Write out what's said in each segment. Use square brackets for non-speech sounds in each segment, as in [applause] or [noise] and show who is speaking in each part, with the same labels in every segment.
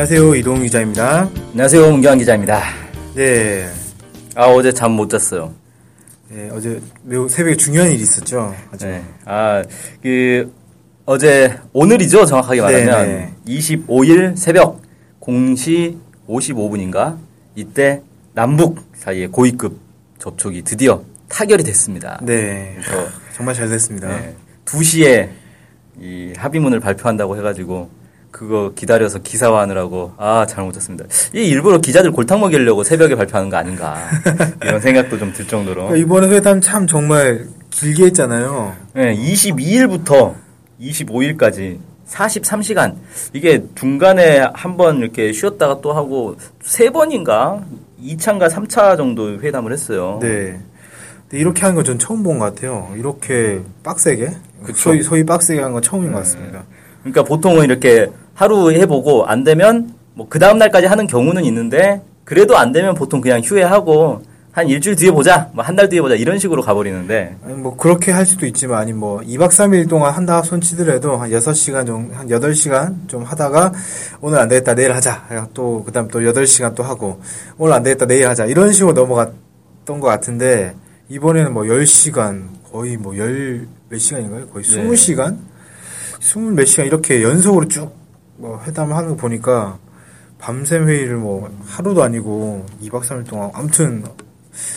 Speaker 1: 안녕하세요. 이동 기자입니다.
Speaker 2: 안녕하세요, 문경환 기자입니다.
Speaker 1: 네.
Speaker 2: 아, 어제 잠 못 잤어요.
Speaker 1: 네, 어제 매우 새벽에 중요한 일이 있었죠. 아주.
Speaker 2: 네. 아, 그, 어제, 오늘이죠, 정확하게 말하면.
Speaker 1: 네,
Speaker 2: 25일 새벽 0시 55분인가? 이때 남북 사이에 고위급 접촉이 드디어 타결이 됐습니다.
Speaker 1: 네. 정말 잘 됐습니다.
Speaker 2: 네, 2시에 이 합의문을 발표한다고 해가지고, 그거 기다려서 기사화하느라고 아 잘못 잤습니다. 이 일부러 기자들 골탕 먹이려고 새벽에 발표하는 거 아닌가 [laughs] 이런 생각도 좀 들 정도로.
Speaker 1: 그러니까 이번에 회담 참 정말 길게 했잖아요.
Speaker 2: 네, 22일부터 25일까지 43시간. 이게 중간에 한번 이렇게 쉬었다가 또 하고 세 번인가 2차인가 3차 정도 회담을 했어요.
Speaker 1: 네. 이렇게 하는 건 전 처음 본 것 같아요. 이렇게 빡세게.
Speaker 2: 그쵸.
Speaker 1: 소위, 소위 빡세게 한 건 처음인 것 같습니다.
Speaker 2: 그러니까 보통은 이렇게 하루 해보고 안 되면 뭐 그 다음 날까지 하는 경우는 있는데 그래도 안 되면 보통 그냥 휴회하고 한 일주일 뒤에 보자, 뭐 한 달 뒤에 보자 이런 식으로 가버리는데
Speaker 1: 뭐, 그렇게 할 수도 있지만, 아니, 뭐, 2박 3일 동안 한다 손 치더라도 한 6시간 정도, 한 8시간 좀 하다가, 오늘 안 되겠다, 내일 하자. 또, 그 다음 또 8시간 또 하고, 오늘 안 되겠다, 내일 하자. 이런 식으로 넘어갔던 것 같은데, 이번에는 뭐 10시간, 거의 뭐 10, 몇 시간인가요? 거의
Speaker 2: 네.
Speaker 1: 20시간? 20몇 시간 이렇게 연속으로 쭉, 뭐, 회담을 하는 거 보니까, 밤샘 회의를 뭐, 하루도 아니고, 2박 3일 동안, 아무튼,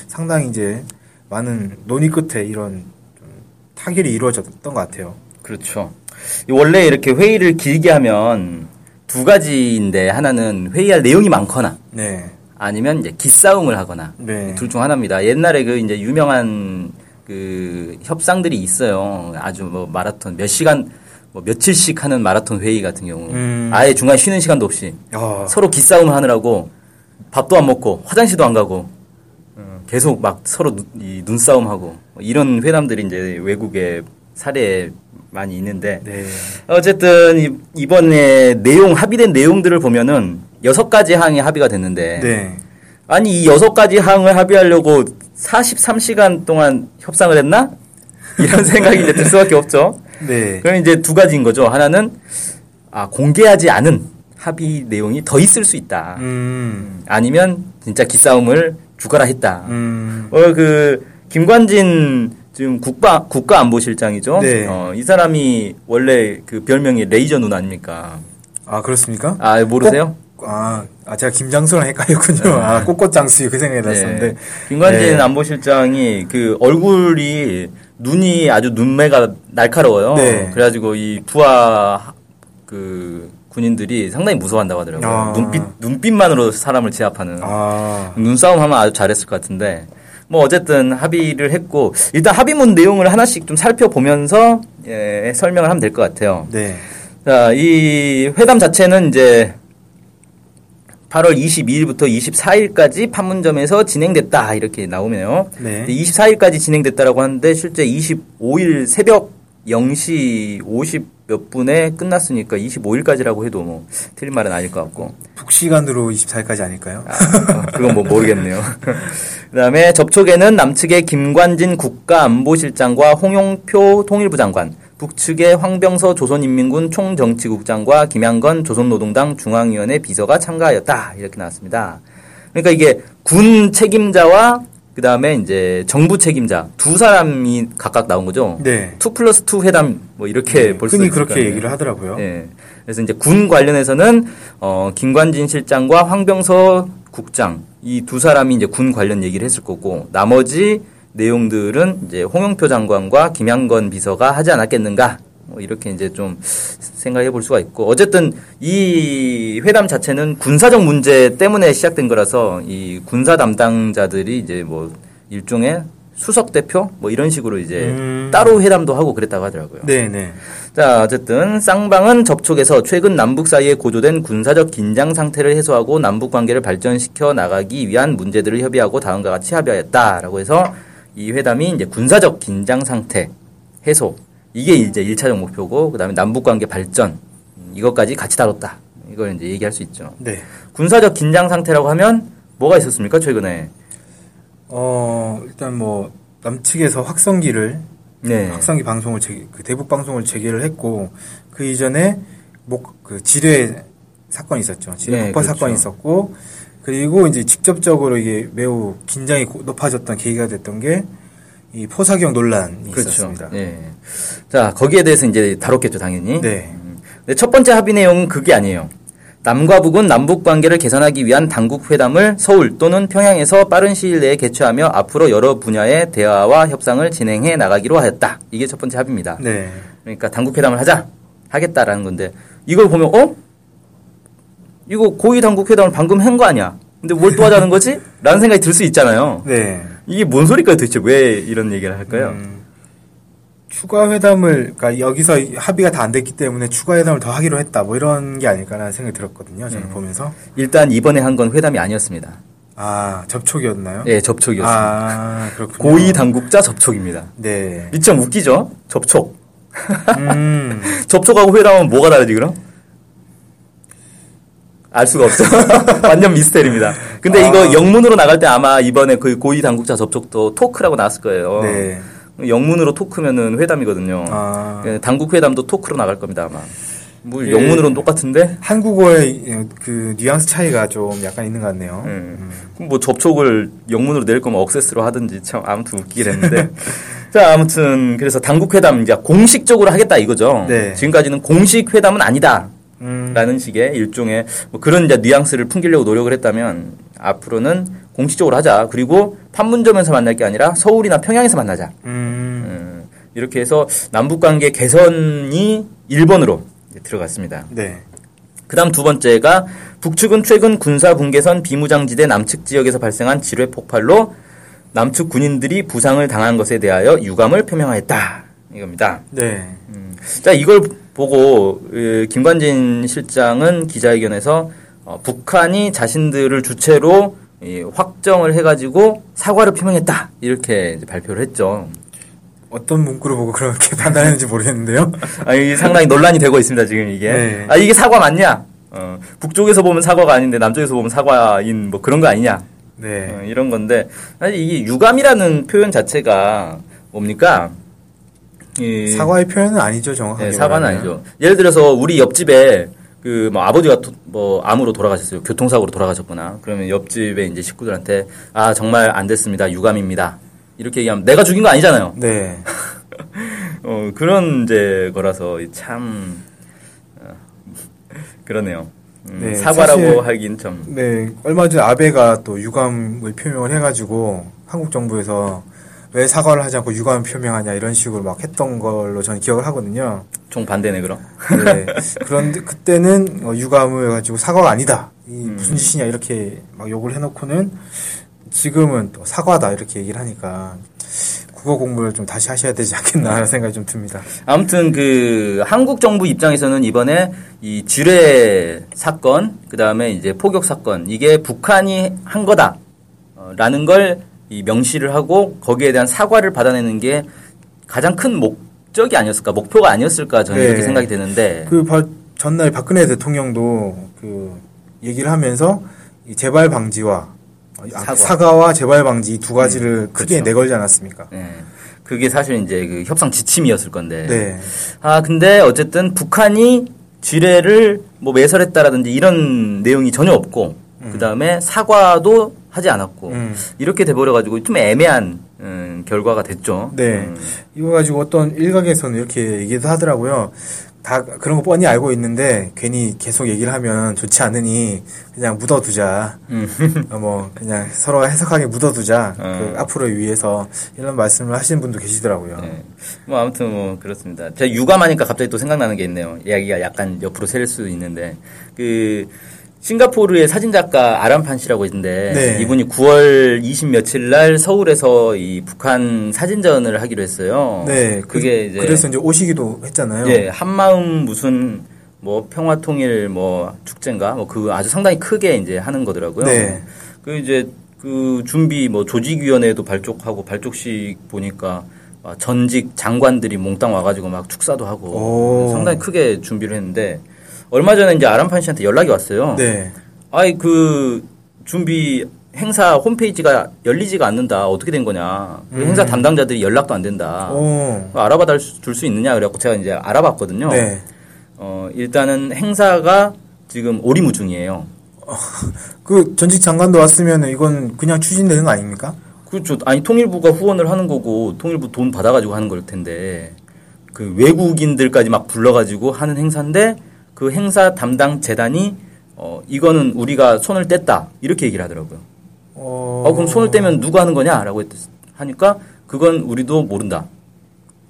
Speaker 1: 상당히 이제, 많은 논의 끝에 이런 좀 타결이 이루어졌던 것 같아요.
Speaker 2: 그렇죠. 원래 이렇게 회의를 길게 하면 두 가지인데 하나는 회의할 내용이 많거나
Speaker 1: 네.
Speaker 2: 아니면 이제 기싸움을 하거나
Speaker 1: 네.
Speaker 2: 둘중 하나입니다. 옛날에 그 이제 유명한 그 협상들이 있어요. 아주 뭐 마라톤 몇 시간 뭐 며칠씩 하는 마라톤 회의 같은 경우
Speaker 1: 음.
Speaker 2: 아예 중간 에 쉬는 시간도 없이
Speaker 1: 야,
Speaker 2: 서로 기싸움을 하느라고 밥도 안 먹고 화장실도 안 가고 어, 계속 막 서로 눈- 이 눈싸움하고 뭐 이런 회담들이 이제 외국에 사례에 많이 있는데
Speaker 1: 네.
Speaker 2: 어쨌든 이- 이번에 내용 합의된 내용들을 보면은 여섯 가지 항이 합의가 됐는데
Speaker 1: 네.
Speaker 2: 아니 이 여섯 가지 항을 합의하려고 43시간 동안 협상을 했나? 이런 [laughs] 생각이 이제 들 수밖에 없죠.
Speaker 1: 네.
Speaker 2: 그럼 이제 두 가지인 거죠. 하나는 아 공개하지 않은 합의 내용이 더 있을 수 있다.
Speaker 1: 음.
Speaker 2: 아니면 진짜 기싸움을 죽어라 했다.
Speaker 1: 음.
Speaker 2: 어 그 김관진 지금 국가 국가안보실장이죠.
Speaker 1: 네.
Speaker 2: 어, 이 사람이 원래 그 별명이 레이저 눈 아닙니까?
Speaker 1: 아, 그렇습니까?
Speaker 2: 아 모르세요?
Speaker 1: 꼭- 아, 아, 제가 김장수랑 헷갈렸군요. 아, 꽃꽃장수 그 생각이 났었는데.
Speaker 2: 네. 김관진
Speaker 1: 네.
Speaker 2: 안보실장이 그 얼굴이 눈이 아주 눈매가 날카로워요.
Speaker 1: 네.
Speaker 2: 그래가지고 이 부하 그 군인들이 상당히 무서워한다고 하더라고요.
Speaker 1: 아.
Speaker 2: 눈빛 눈빛만으로 사람을 제압하는
Speaker 1: 아,
Speaker 2: 눈싸움 하면 아주 잘했을 것 같은데 뭐 어쨌든 합의를 했고 일단 합의문 내용을 하나씩 좀 살펴보면서 예, 설명을 하면 될 것 같아요.
Speaker 1: 네.
Speaker 2: 자, 이 회담 자체는 이제 8월 22일부터 24일까지 판문점에서 진행됐다 이렇게 나오네요.
Speaker 1: 네.
Speaker 2: 24일까지 진행됐다라고 하는데 실제 25일 새벽 0시 50 몇 분에 끝났으니까 25일까지라고 해도 뭐 틀린 말은 아닐 것 같고.
Speaker 1: 북시간으로 24일까지 아닐까요?
Speaker 2: 아, 어, 그건 뭐 모르겠네요. [laughs] 그다음에 접촉에는 남측의 김관진 국가안보실장과 홍용표 통일부 장관, 북측의 황병서 조선인민군 총정치국장과 김양건 조선노동당 중앙위원회 비서가 참가하였다 이렇게 나왔습니다. 그러니까 이게 군 책임자와 그 다음에 이제 정부 책임자 두 사람이 각각 나온 거죠.
Speaker 1: 네.
Speaker 2: 2 플러스 2 회담 뭐 이렇게 볼수
Speaker 1: 흔히
Speaker 2: 있을
Speaker 1: 그렇게. 얘기를 하더라고요.
Speaker 2: 예. 그래서 이제 군 관련해서는 어 김관진 실장과 황병서 국장 이 두 사람이 이제 군 관련 얘기를 했을 거고 나머지 내용들은 이제 홍영표 장관과 김양건 비서가 하지 않았겠는가 뭐 이렇게 이제 좀 생각해 볼 수가 있고 어쨌든 이 회담 자체는 군사적 문제 때문에 시작된 거라서 이 군사 담당자들이 이제 뭐 일종의 수석 대표 뭐 이런 식으로 이제
Speaker 1: 음.
Speaker 2: 따로 회담도 하고 그랬다고 하더라고요.
Speaker 1: 네, 네.
Speaker 2: 자, 어쨌든 쌍방은 접촉에서 최근 남북 사이에 고조된 군사적 긴장 상태를 해소하고 남북 관계를 발전시켜 나가기 위한 문제들을 협의하고 다음과 같이 합의하였다라고 해서 이 회담이 이제 군사적 긴장 상태 해소 이게 이제 1차적 목표고 그다음에 남북 관계 발전 음, 이것까지 같이 다뤘다. 이걸 이제 얘기할 수 있죠.
Speaker 1: 네.
Speaker 2: 군사적 긴장 상태라고 하면 뭐가 있었습니까? 최근에.
Speaker 1: 어, 일단 뭐, 남측에서 확성기를,
Speaker 2: 네.
Speaker 1: 확성기 방송을 재, 그 대북 방송을 재개를 했고, 그 이전에 목, 그 지뢰 사건이 있었죠. 지뢰
Speaker 2: 네,
Speaker 1: 폭파
Speaker 2: 그렇죠.
Speaker 1: 사건이 있었고, 그리고 이제 직접적으로 이게 매우 긴장이 고- 높아졌던 계기가 됐던 게, 이 포사경 논란이
Speaker 2: 그렇죠.
Speaker 1: 있었습니다.
Speaker 2: 네. 자, 거기에 대해서 이제 다뤘겠죠, 당연히.
Speaker 1: 네.
Speaker 2: 네, 첫 번째 합의 내용은 그게 아니에요. 남과 북은 남북 관계를 개선하기 위한 당국 회담을 서울 또는 평양에서 빠른 시일 내에 개최하며 앞으로 여러 분야의 대화와 협상을 진행해 나가기로 하였다. 이게 첫 번째 합의입니다.
Speaker 1: 네.
Speaker 2: 그러니까 당국 회담을 하자 하겠다라는 건데 이걸 보면 어? 이거 고위 당국 회담을 방금 한 거 아니야? 근데 뭘 또 하자는 거지? 라는 생각이 들 수 있잖아요.
Speaker 1: 네.
Speaker 2: 이게 뭔 소리일까요 도대체 왜 이런 얘기를 할까요?
Speaker 1: 음, 추가 회담을, 그러니까 여기서 합의가 다 안 됐기 때문에 추가 회담을 더 하기로 했다. 뭐 이런 게 아닐까라는 생각이 들었거든요. 저는
Speaker 2: 네.
Speaker 1: 보면서.
Speaker 2: 일단 이번에 한 건 회담이 아니었습니다.
Speaker 1: 아, 접촉이었나요?
Speaker 2: 예, 접촉이었습니다.
Speaker 1: 아, 그렇군요.
Speaker 2: 고위 당국자 접촉입니다.
Speaker 1: 네.
Speaker 2: 미참 웃기죠? 접촉.
Speaker 1: 음, [laughs]
Speaker 2: 접촉하고 회담은 뭐가 다르지 그럼? 알 수가 없죠. [laughs] 완전 미스테리입니다. 근데
Speaker 1: 아.
Speaker 2: 이거 영문으로 나갈 때 아마 이번에 그 고위 당국자 접촉도 토크라고 나왔을 거예요.
Speaker 1: 네.
Speaker 2: 영문으로 토크면은 회담이거든요.
Speaker 1: 아,
Speaker 2: 예, 당국 회담도 토크로 나갈 겁니다 아마. 뭐
Speaker 1: 예.
Speaker 2: 영문으로는 똑같은데.
Speaker 1: 한국어의 그 뉘앙스 차이가 좀 약간 있는 것 같네요.
Speaker 2: 예. 그럼 뭐 접촉을 영문으로 낼 거면 억세스로 하든지 참 아무튼 웃기긴 [laughs] 했는데. 자, 아무튼 그래서 당국 회담 이제 공식적으로 하겠다 이거죠.
Speaker 1: 네.
Speaker 2: 지금까지는 공식 회담은 아니다.
Speaker 1: 음,
Speaker 2: 라는 식의 일종의 뭐 그런 이제 뉘앙스를 풍기려고 노력을 했다면 앞으로는 공식적으로 하자. 그리고 판문점에서 만날 게 아니라 서울이나 평양에서 만나자.
Speaker 1: 음,
Speaker 2: 음, 이렇게 해서 남북 관계 개선이 1번으로 들어갔습니다.
Speaker 1: 네.
Speaker 2: 그다음 두 번째가 북측은 최근 군사 분계선 비무장지대 남측 지역에서 발생한 지뢰 폭발로 남측 군인들이 부상을 당한 것에 대하여 유감을 표명하였다. 이겁니다.
Speaker 1: 네.
Speaker 2: 자, 이걸 보고 그, 김관진 실장은 기자회견에서 어, 북한이 자신들을 주체로 이, 확정을 해가지고 사과를 표명했다 이렇게 발표를 했죠.
Speaker 1: 어떤 문구를 보고 그렇게 [laughs] 판단했는지 모르겠는데요. [laughs]
Speaker 2: 아, 이 상당히 논란이 되고 있습니다 지금 이게.
Speaker 1: 네.
Speaker 2: 아 이게 사과 맞냐? 어, 북쪽에서 보면 사과가 아닌데 남쪽에서 보면 사과인 뭐 그런 거 아니냐?
Speaker 1: 네.
Speaker 2: 어, 이런 건데 사실 이게 유감이라는 표현 자체가 뭡니까? 이-
Speaker 1: 사과의 표현은 아니죠, 정확하게.
Speaker 2: 네, 사과는
Speaker 1: 말하면.
Speaker 2: 아니죠. 예를 들어서 우리 옆집에 그뭐 아버지가 도- 뭐 암으로 돌아가셨어요. 교통사고로 돌아가셨거나 그러면 옆집에 이제 식구들한테 아 정말 안 됐습니다. 유감입니다. 이렇게 얘기하면 내가 죽인 거 아니잖아요.
Speaker 1: 네. [laughs]
Speaker 2: 어, 그런 이제 거라서 참 어, 그러네요. 음,
Speaker 1: 네,
Speaker 2: 사과라고 하긴 좀
Speaker 1: 네, 얼마 전에 아베가 또 유감을 표명을 해가지고 한국 정부에서 왜 사과를 하지 않고 유감을 표명하냐 이런 식으로 막 했던 걸로 저는 기억을 하거든요.
Speaker 2: 총반대네 그럼.
Speaker 1: 네. 그런데 [laughs] 그때는 어, 유감을 가지고 사과가 아니다. 이
Speaker 2: 음.
Speaker 1: 무슨 짓이냐 이렇게 막 욕을 해놓고는 지금은 또 사과다 이렇게 얘기를 하니까 국어 공부를 좀 다시 하셔야 되지 않겠나 하는 생각이 좀 듭니다.
Speaker 2: 아무튼 그 한국 정부 입장에서는 이번에 이 지뢰 사건 그 다음에 이제 포격 사건 이게 북한이 한 거다라는 걸 이 명시를 하고 거기에 대한 사과를 받아내는 게 가장 큰 목적이 아니었을까 목표가 아니었을까 저는
Speaker 1: 네.
Speaker 2: 이렇게 생각이 되는데
Speaker 1: 그 바- 전날 박근혜 대통령도 그 얘기를 하면서 이 재발 방지와 아,
Speaker 2: 사과.
Speaker 1: 와 재발 방지 이두 가지를 크게
Speaker 2: 그렇죠.
Speaker 1: 내걸지 않았습니까?
Speaker 2: 네. 그게 사실 이제 그 협상 지침이었을 건데
Speaker 1: 네.
Speaker 2: 아 근데 어쨌든 북한이 지뢰를 뭐 매설했다라든지 이런 내용이 전혀 없고 그 다음에 사과도 하지 않았고
Speaker 1: 음.
Speaker 2: 이렇게 돼버려 가지고 좀 애매한 음, 결과가 됐죠.
Speaker 1: 네.
Speaker 2: 음,
Speaker 1: 이거 가지고 어떤 일각에서는 이렇게 얘기도 하더라고요. 다 그런 거 뻔히 알고 있는데 괜히 계속 얘기를 하면 좋지 않으니 그냥 묻어두자. 어, 뭐 그냥 서로가 해석하게 묻어두자.
Speaker 2: 음.
Speaker 1: 그 앞으로 위해서 이런 말씀을 하시는 분도 계시더라고요.
Speaker 2: 네. 뭐 아무튼 뭐 그렇습니다. 제가 유감하니까 갑자기 또 생각나는 게 있네요. 이야기가 약간 옆으로 셀 수 있는데 그 싱가포르의 사진작가 아람판 씨라고 있는데
Speaker 1: 네.
Speaker 2: 이분이 9월 20 며칠 날 서울에서 이 북한 사진전을 하기로 했어요.
Speaker 1: 네.
Speaker 2: 그게
Speaker 1: 그,
Speaker 2: 이제
Speaker 1: 그래서 이제 오시기도 했잖아요.
Speaker 2: 예, 한마음 무슨 뭐 평화 통일 뭐 축제인가 뭐 그 아주 상당히 크게 이제 하는 거더라고요.
Speaker 1: 네.
Speaker 2: 그 이제 그 준비 뭐 조직위원회도 발족하고 발족식 보니까 막 전직 장관들이 몽땅 와가지고 막 축사도 하고
Speaker 1: 오.
Speaker 2: 상당히 크게 준비를 했는데 얼마 전에 이제 아람판 씨한테 연락이 왔어요.
Speaker 1: 네.
Speaker 2: 아이 그 준비 행사 홈페이지가 열리지가 않는다. 어떻게 된 거냐. 그 행사 담당자들이 연락도 안 된다.
Speaker 1: 오.
Speaker 2: 알아봐 줄 수 있느냐 그래갖고 제가 이제 알아봤거든요.
Speaker 1: 네.
Speaker 2: 어, 일단은 행사가 지금 오리무중이에요.
Speaker 1: 그 전직 장관도 왔으면 이건 그냥 추진되는 거 아닙니까?
Speaker 2: 그렇죠. 아니 통일부가 후원을 하는 거고 통일부 돈 받아가지고 하는 걸 텐데 그 외국인들까지 막 불러가지고 하는 행사인데 그 행사 담당 재단이 어 이거는 우리가 손을 뗐다 이렇게 얘기를 하더라고요.
Speaker 1: 어,
Speaker 2: 어 그럼 손을 떼면 누가 하는 거냐라고 했, 하니까 그건 우리도 모른다.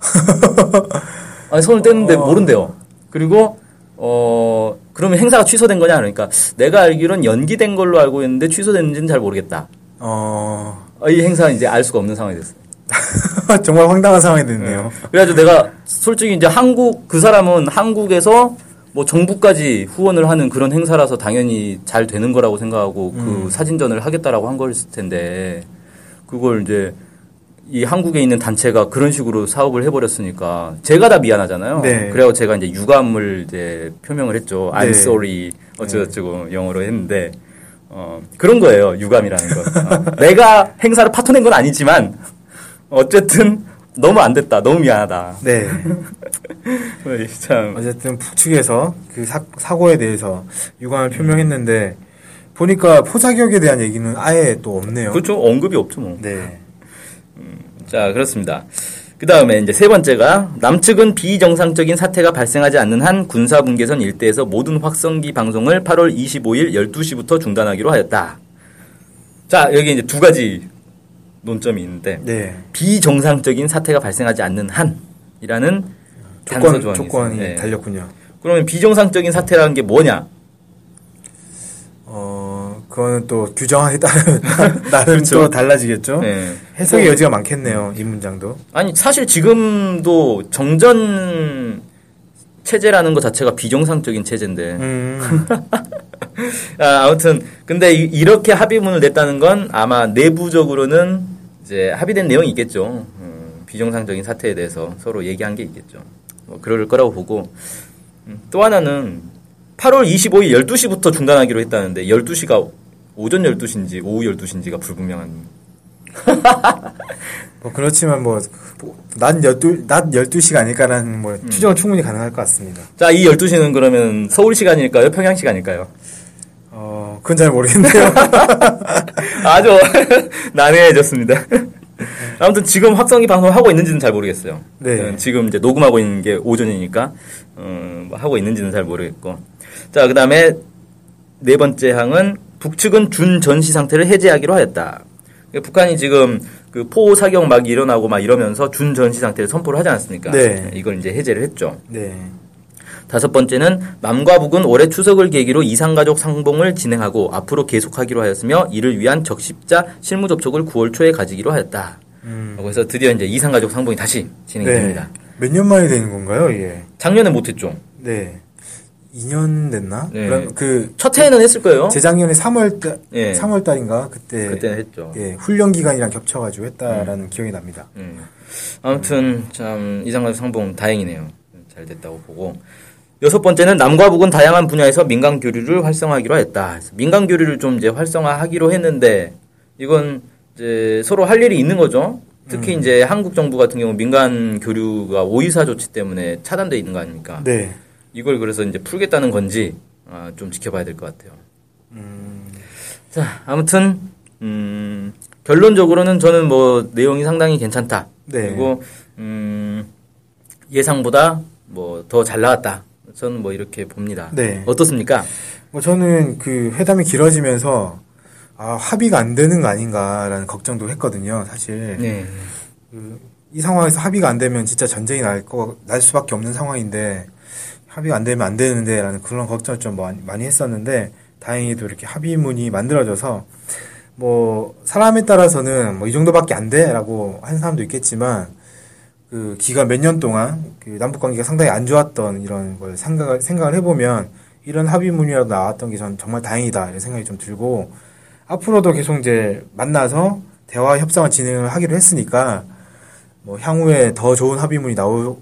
Speaker 2: [laughs] 아니 손을 뗐는데 모른대요. 그리고 어 그러면 행사가 취소된 거냐 그러니까 내가 알기로는 연기된 걸로 알고 있는데 취소됐는지는 잘 모르겠다.
Speaker 1: 어,
Speaker 2: 어, 이 행사는 이제 알 수가 없는 상황이 됐어요. [laughs]
Speaker 1: 정말 황당한 상황이 됐네요.
Speaker 2: 그래가지고 내가 솔직히 이제 한국 그 사람은 한국에서 뭐 정부까지 후원을 하는 그런 행사라서 당연히 잘 되는 거라고 생각하고 그 사진전을 하겠다라고 한 거였을 텐데 그걸 이제 이 한국에 있는 단체가 그런 식으로 사업을 해버렸으니까 제가 다 미안하잖아요.
Speaker 1: 네.
Speaker 2: 그래서 제가 이제 유감을 이제 표명을 했죠. I'm
Speaker 1: 네.
Speaker 2: sorry 어쩌고저쩌고 영어로 했는데 어, 그런 거예요. 유감이라는 거. 어, [laughs] 내가 행사를 파토낸 건 아니지만 어쨌든 너무 안 됐다. 너무 미안하다.
Speaker 1: 네. [laughs]
Speaker 2: 어이, 참.
Speaker 1: 어쨌든 북측에서 그 사, 사고에 대해서 유감을 표명했는데 보니까 포자격에 대한 얘기는 아예 또 없네요.
Speaker 2: 그렇죠. 언급이 없죠, 뭐.
Speaker 1: 네.
Speaker 2: 자, 그렇습니다. 그 다음에 이제 세 번째가 남측은 비정상적인 사태가 발생하지 않는 한 군사분계선 일대에서 모든 확성기 방송을 8월 25일 12시부터 중단하기로 하였다. 자, 여기 이제 두 가지 논점이 있는데
Speaker 1: 네.
Speaker 2: 비정상적인 사태가 발생하지 않는 한이라는
Speaker 1: 조건, 조건이
Speaker 2: 있어요. 네.
Speaker 1: 달렸군요.
Speaker 2: 그러면 비정상적인 사태라는 게 뭐냐?
Speaker 1: 어, 그거는 또 규정하에 따라 [laughs] 나름
Speaker 2: 그렇죠.
Speaker 1: 또 달라지겠죠?
Speaker 2: 네.
Speaker 1: 해석의 여지가 많겠네요, 이 문장도.
Speaker 2: 아니 사실 지금도 정전 체제라는 것 자체가 비정상적인 체제인데
Speaker 1: 음, [laughs]
Speaker 2: 아, 아무튼 근데 이- 이렇게 합의문을 냈다는 건 아마 내부적으로는 이제 합의된 내용이 있겠죠. 음, 비정상적인 사태에 대해서 서로 얘기한 게 있겠죠. 뭐 그럴 거라고 보고 음, 또 하나는 8월 25일 12시부터 중단하기로 했다는데 12시가 오전 12시인지 오후 12시인지가 불분명한 [laughs] [laughs]
Speaker 1: 뭐 그렇지만 뭐, 뭐, 낮 12, 낮 12시가 아닐까라는 뭐 추정은 충분히 가능할 것 같습니다.
Speaker 2: 자, 이 12시는 그러면 서울 시간일까요? 평양 시간일까요?
Speaker 1: 어, 그건 잘 모르겠네요. [laughs]
Speaker 2: 아주 [laughs] 난해해졌습니다. 아무튼 지금 확성기 방송을 하고 있는지는 잘 모르겠어요.
Speaker 1: 네.
Speaker 2: 음, 지금 이제 녹음하고 있는 게 오전이니까 음, 뭐 하고 있는지는 잘 모르겠고. 자, 그다음에 네 번째 항은 북측은 준 전시 상태를 해제하기로 하였다. 북한이 지금 그포 사격 막 일어나고 막 이러면서 준 전시 상태를 선포를 하지 않았습니까?
Speaker 1: 네.
Speaker 2: 이걸 이제 해제를 했죠.
Speaker 1: 네.
Speaker 2: 다섯 번째는 남과 북은 올해 추석을 계기로 이상가족 상봉을 진행하고 앞으로 계속하기로 하였으며 이를 위한 적십자 실무 접촉을 9월 초에 가지기로 하였다. 그래서 드디어 이제 이상가족 상봉이 다시 진행이
Speaker 1: 네.
Speaker 2: 됩니다.
Speaker 1: 몇 년 만에 되는 건가요, 이게?
Speaker 2: 작년에 못했죠.
Speaker 1: 네. 2년 됐나?
Speaker 2: 네.
Speaker 1: 그럼 그,
Speaker 2: 첫 해에는 했을 거예요.
Speaker 1: 재작년에 3월 달,
Speaker 2: 예.
Speaker 1: 3월 달인가? 그때.
Speaker 2: 그때는 했죠.
Speaker 1: 예, 훈련 기간이랑 겹쳐가지고 했다라는 기억이 납니다.
Speaker 2: 음. 아무튼 참 이상가족 상봉 다행이네요. 잘 됐다고 보고. 여섯 번째는 남과 북은 다양한 분야에서 민간 교류를 활성화하기로 했다. 민간 교류를 좀 이제 활성화하기로 했는데 이건 이제 서로 할 일이 있는 거죠. 특히 이제 한국 정부 같은 경우 민간 교류가 오이사 조치 때문에 차단돼 있는 거 아닙니까?
Speaker 1: 네.
Speaker 2: 이걸 그래서 이제 풀겠다는 건지 아, 좀 지켜봐야 될 것 같아요. 자, 아무튼 음, 결론적으로는 저는 뭐 내용이 상당히 괜찮다.
Speaker 1: 네.
Speaker 2: 그리고 음, 예상보다 뭐 더 잘 나왔다. 저는 뭐 이렇게 봅니다.
Speaker 1: 네.
Speaker 2: 어떻습니까?
Speaker 1: 뭐 저는 그 회담이 길어지면서 아, 합의가 안 되는 거 아닌가라는 걱정도 했거든요, 사실.
Speaker 2: 네.
Speaker 1: 이 상황에서 합의가 안 되면 진짜 전쟁이 날 거, 날 수밖에 없는 상황인데, 합의가 안 되면 안 되는데라는 그런 걱정을 좀 많이, 많이 했었는데, 다행히도 이렇게 합의문이 만들어져서 뭐 사람에 따라서는 뭐 이 정도밖에 안 돼라고 하는 사람도 있겠지만 그 기간 몇 년 동안 그 남북 관계가 상당히 안 좋았던 이런 걸 생각을 생각을 해보면 이런 합의문이라도 나왔던 게 전 정말 다행이다 이런 생각이 좀 들고 앞으로도 계속 이제 만나서 대화 협상을 진행을 하기로 했으니까 뭐 향후에 더 좋은 합의문이 나올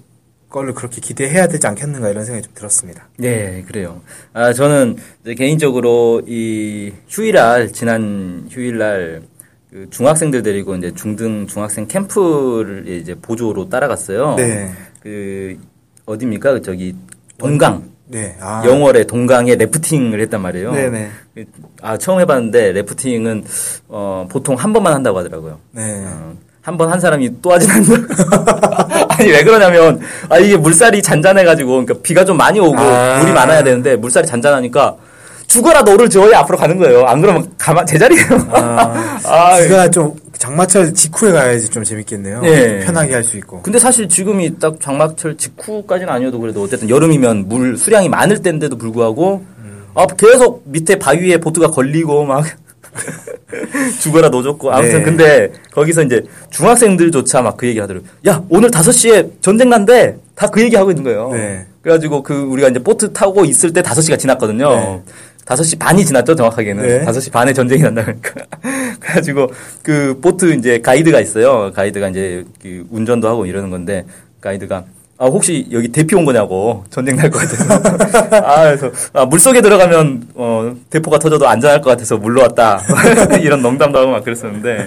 Speaker 1: 거를 그렇게 기대해야 되지 않겠는가 이런 생각이 좀 들었습니다.
Speaker 2: 네, 그래요. 아, 저는 개인적으로 이 휴일날, 지난 휴일날 그 중학생들 데리고 이제 중등 중학생 캠프를 이제 보조로 따라갔어요.
Speaker 1: 네.
Speaker 2: 그, 어딥니까? 그 저기, 동강.
Speaker 1: 네. 아.
Speaker 2: 영월의 동강에 래프팅을 했단 말이에요.
Speaker 1: 네네.
Speaker 2: 아, 처음 해봤는데 래프팅은, 어, 보통 한 번만 한다고 하더라고요.
Speaker 1: 네.
Speaker 2: 어, 한번 한 사람이 또 하진 않나? [laughs] 아니, 왜 그러냐면, 아, 이게 물살이 잔잔해가지고, 그러니까 비가 좀 많이 오고,
Speaker 1: 아.
Speaker 2: 물이 많아야 되는데, 물살이 잔잔하니까, 죽어라 너를 지어야 앞으로 가는 거예요. 안 그러면 가만, 제자리에요.
Speaker 1: 아, [laughs]
Speaker 2: 아,
Speaker 1: 비가 좀 장마철 직후에 가야지 좀 재밌겠네요.
Speaker 2: 네.
Speaker 1: 편하게 할 수 있고.
Speaker 2: 근데 사실 지금이 딱 장마철 직후까지는 아니어도 그래도 어쨌든 여름이면 물 수량이 많을 때인데도 불구하고 아 계속 밑에 바위 위에 보트가 걸리고 막 [laughs] 죽어라 노졌고 아무튼
Speaker 1: 네.
Speaker 2: 근데 거기서 이제 중학생들조차 막 그 얘기 하더라고요. 야 오늘 5시에 전쟁 난대 다 그 얘기 하고 있는 거예요.
Speaker 1: 네.
Speaker 2: 그래가지고 그 우리가 이제 보트 타고 있을 때 5시가 지났거든요.
Speaker 1: 네.
Speaker 2: 5시 반이 지났죠, 정확하게는.
Speaker 1: 네.
Speaker 2: 5시 반에 전쟁이 난다 그러니까. [laughs] 그래가지고 그 보트 이제 가이드가 있어요. 가이드가 이제 그 운전도 하고 이러는 건데 가이드가 아 혹시 여기 대피 온 거냐고 전쟁 날 것 같아서 [laughs] 아 그래서 아, 물 속에 들어가면 어 대포가 터져도 안전할 것 같아서 물러 왔다 [laughs] 이런 농담도 하고 막 그랬었는데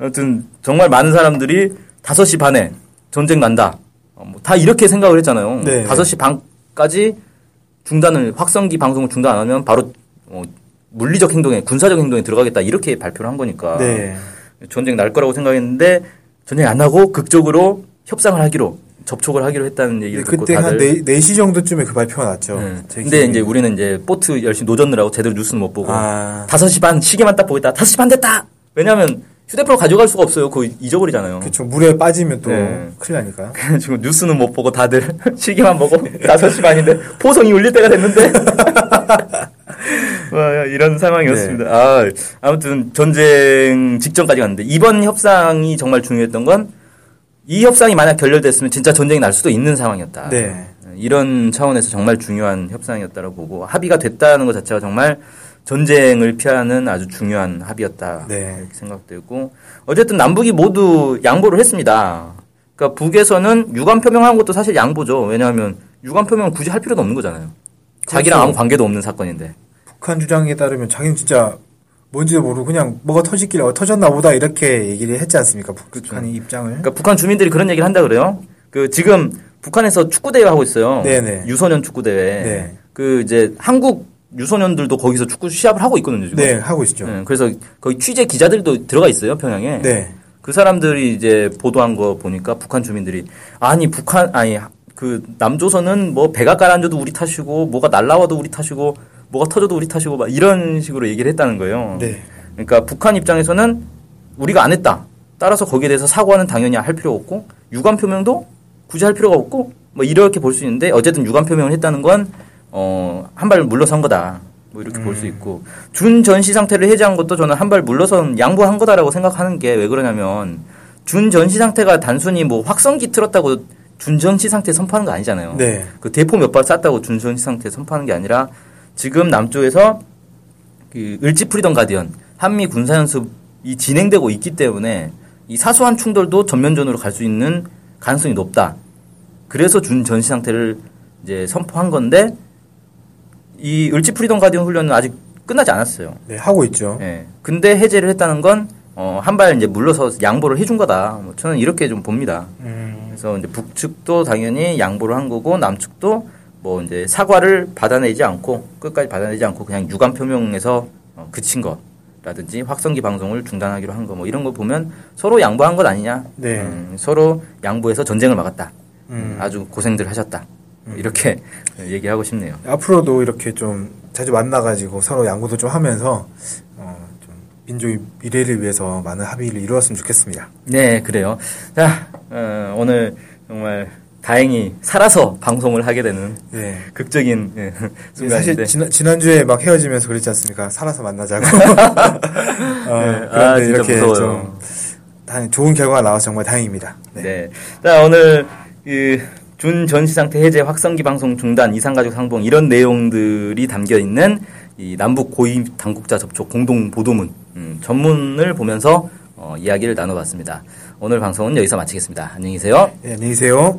Speaker 2: 아무튼 정말 많은 사람들이 5시 반에 전쟁 난다 어, 뭐 다 이렇게 생각을 했잖아요
Speaker 1: 네.
Speaker 2: 5시 반까지 중단을 확성기 방송을 중단 안 하면 바로 어, 물리적 행동에 군사적 행동에 들어가겠다 이렇게 발표를 한 거니까
Speaker 1: 네.
Speaker 2: 전쟁 날 거라고 생각했는데 전쟁 안 나고 극적으로 협상을 하기로 접촉을 하기로 했다는 얘기를 듣고
Speaker 1: 그때 한
Speaker 2: 다들
Speaker 1: 4, 4시 정도쯤에 그 발표가 났죠.
Speaker 2: 네.
Speaker 1: 제
Speaker 2: 근데. 이제 우리는 이제 보트 열심히 노젓느라고 제대로 뉴스는 못 보고
Speaker 1: 아.
Speaker 2: 5시 반 시계만 딱 보겠다 5시 반 됐다 왜냐하면 휴대폰을 가져갈 수가 없어요 그거 잊어버리잖아요
Speaker 1: 그쵸. 물에 빠지면 또
Speaker 2: 네.
Speaker 1: 큰일 나니까. [laughs]
Speaker 2: 지금 뉴스는 못 보고 다들 [laughs] 시계만 보고 [laughs] 5시 반인데 포성이 울릴 때가 됐는데 와, 이런 상황이었습니다. 아, 아무튼 전쟁 직전까지 갔는데 이번 협상이 정말 중요했던 건 이 협상이 만약 결렬됐으면 진짜 전쟁이 날 수도 있는 상황이었다.
Speaker 1: 네.
Speaker 2: 이런 차원에서 정말 중요한 협상이었다고 보고 합의가 됐다는 것 자체가 정말 전쟁을 피하는 아주 중요한 합의였다.
Speaker 1: 네.
Speaker 2: 이렇게 생각되고 어쨌든 남북이 모두 양보를 했습니다. 그러니까 북에서는 유감 표명한 것도 사실 양보죠. 왜냐하면 유감 표명을 굳이 할 필요도 없는 거잖아요. 자기랑
Speaker 1: 그렇죠.
Speaker 2: 아무 관계도 없는 사건인데.
Speaker 1: 북한 주장에 따르면 자기는 진짜 뭔지도 모르고 그냥 뭐가 터지길래 어, 터졌나 보다 이렇게 얘기를 했지 않습니까? 북한의 입장을.
Speaker 2: 그러니까 북한 주민들이 그런 얘기를 한다 그래요. 그 지금 북한에서 축구 대회 하고 있어요.
Speaker 1: 네네.
Speaker 2: 유소년 축구 대회.
Speaker 1: 네.
Speaker 2: 그 이제 한국 유소년들도 거기서 축구 시합을 하고 있거든요. 지금.
Speaker 1: 네, 하고 있죠.
Speaker 2: 네, 그래서 거기 취재 기자들도 들어가 있어요 평양에.
Speaker 1: 네.
Speaker 2: 그 사람들이 이제 보도한 거 보니까 북한 주민들이 아니 북한 아니 그 남조선은 뭐 배가 가라앉아도 우리 탓이고 뭐가 날라와도 우리 탓이고 뭐가 터져도 우리 탓이고 막 이런 식으로 얘기를 했다는 거예요.
Speaker 1: 네.
Speaker 2: 그러니까 북한 입장에서는 우리가 안 했다. 따라서 거기에 대해서 사과는 당연히 할 필요 없고 유감 표명도 굳이 할 필요가 없고 뭐 이렇게 볼 수 있는데 어쨌든 유감 표명을 했다는 건 어, 한 발 물러선 거다. 뭐 이렇게 볼수 있고 준 전시 상태를 해제한 것도 저는 한 발 물러선 양보한 거다라고 생각하는 게 왜 그러냐면 준 전시 상태가 단순히 뭐 확성기 틀었다고 준 전시 상태 선포하는 거 아니잖아요.
Speaker 1: 네.
Speaker 2: 그 대포 몇 발 쐈다고 준 전시 상태 선포하는 게 아니라 지금 남쪽에서 그 을지 프리던 가디언 한미 군사 연습이 진행되고 있기 때문에 이 사소한 충돌도 전면전으로 갈 수 있는 가능성이 높다. 그래서 준 전시 상태를 이제 선포한 건데 이 을지 프리던 가디언 훈련은 아직 끝나지 않았어요.
Speaker 1: 네, 하고 있죠.
Speaker 2: 예. 근데 해제를 했다는 건 어, 한 발 이제 물러서 양보를 해준 거다. 뭐 저는 이렇게 좀 봅니다.
Speaker 1: 음,
Speaker 2: 그래서 이제 북측도 당연히 양보를 한 거고 남측도 뭐 이제 사과를 받아내지 않고 끝까지 받아내지 않고 그냥 유감 표명에서 어, 그친 거라든지 확성기 방송을 중단하기로 한 거 뭐 이런 거 보면 서로 양보한 것 아니냐.
Speaker 1: 네.
Speaker 2: 음, 서로 양보해서 전쟁을 막았다.
Speaker 1: 음.
Speaker 2: 아주 고생들 하셨다. 이렇게 얘기하고 싶네요.
Speaker 1: 앞으로도 이렇게 좀 자주 만나가지고 서로 양보도 좀 하면서 어, 좀 민족의 미래를 위해서 많은 합의를 이루었으면 좋겠습니다.
Speaker 2: 네, 그래요. 자, 어, 오늘 정말 다행히 살아서 방송을 하게 되는
Speaker 1: 네.
Speaker 2: 극적인 예,
Speaker 1: 사실
Speaker 2: 순간인데.
Speaker 1: 지난, 지난주에 막 헤어지면서 그랬지 않습니까? 살아서 만나자고. [laughs] [laughs] 어,
Speaker 2: 아,
Speaker 1: 그런데
Speaker 2: 진짜
Speaker 1: 이렇게
Speaker 2: 무서워요.
Speaker 1: 좀 다행- 좋은 결과가 나와서 정말 다행입니다. 네.
Speaker 2: 네. 자, 오늘, 그, 준 전시 상태 해제, 확성기 방송 중단, 이상가족 상봉, 이런 내용들이 담겨 있는 이 남북 고위 당국자 접촉 공동 보도문, 음, 전문을 보면서 어, 이야기를 나눠봤습니다. 오늘 방송은 여기서 마치겠습니다. 안녕히 계세요.
Speaker 1: 네, 안녕히 계세요.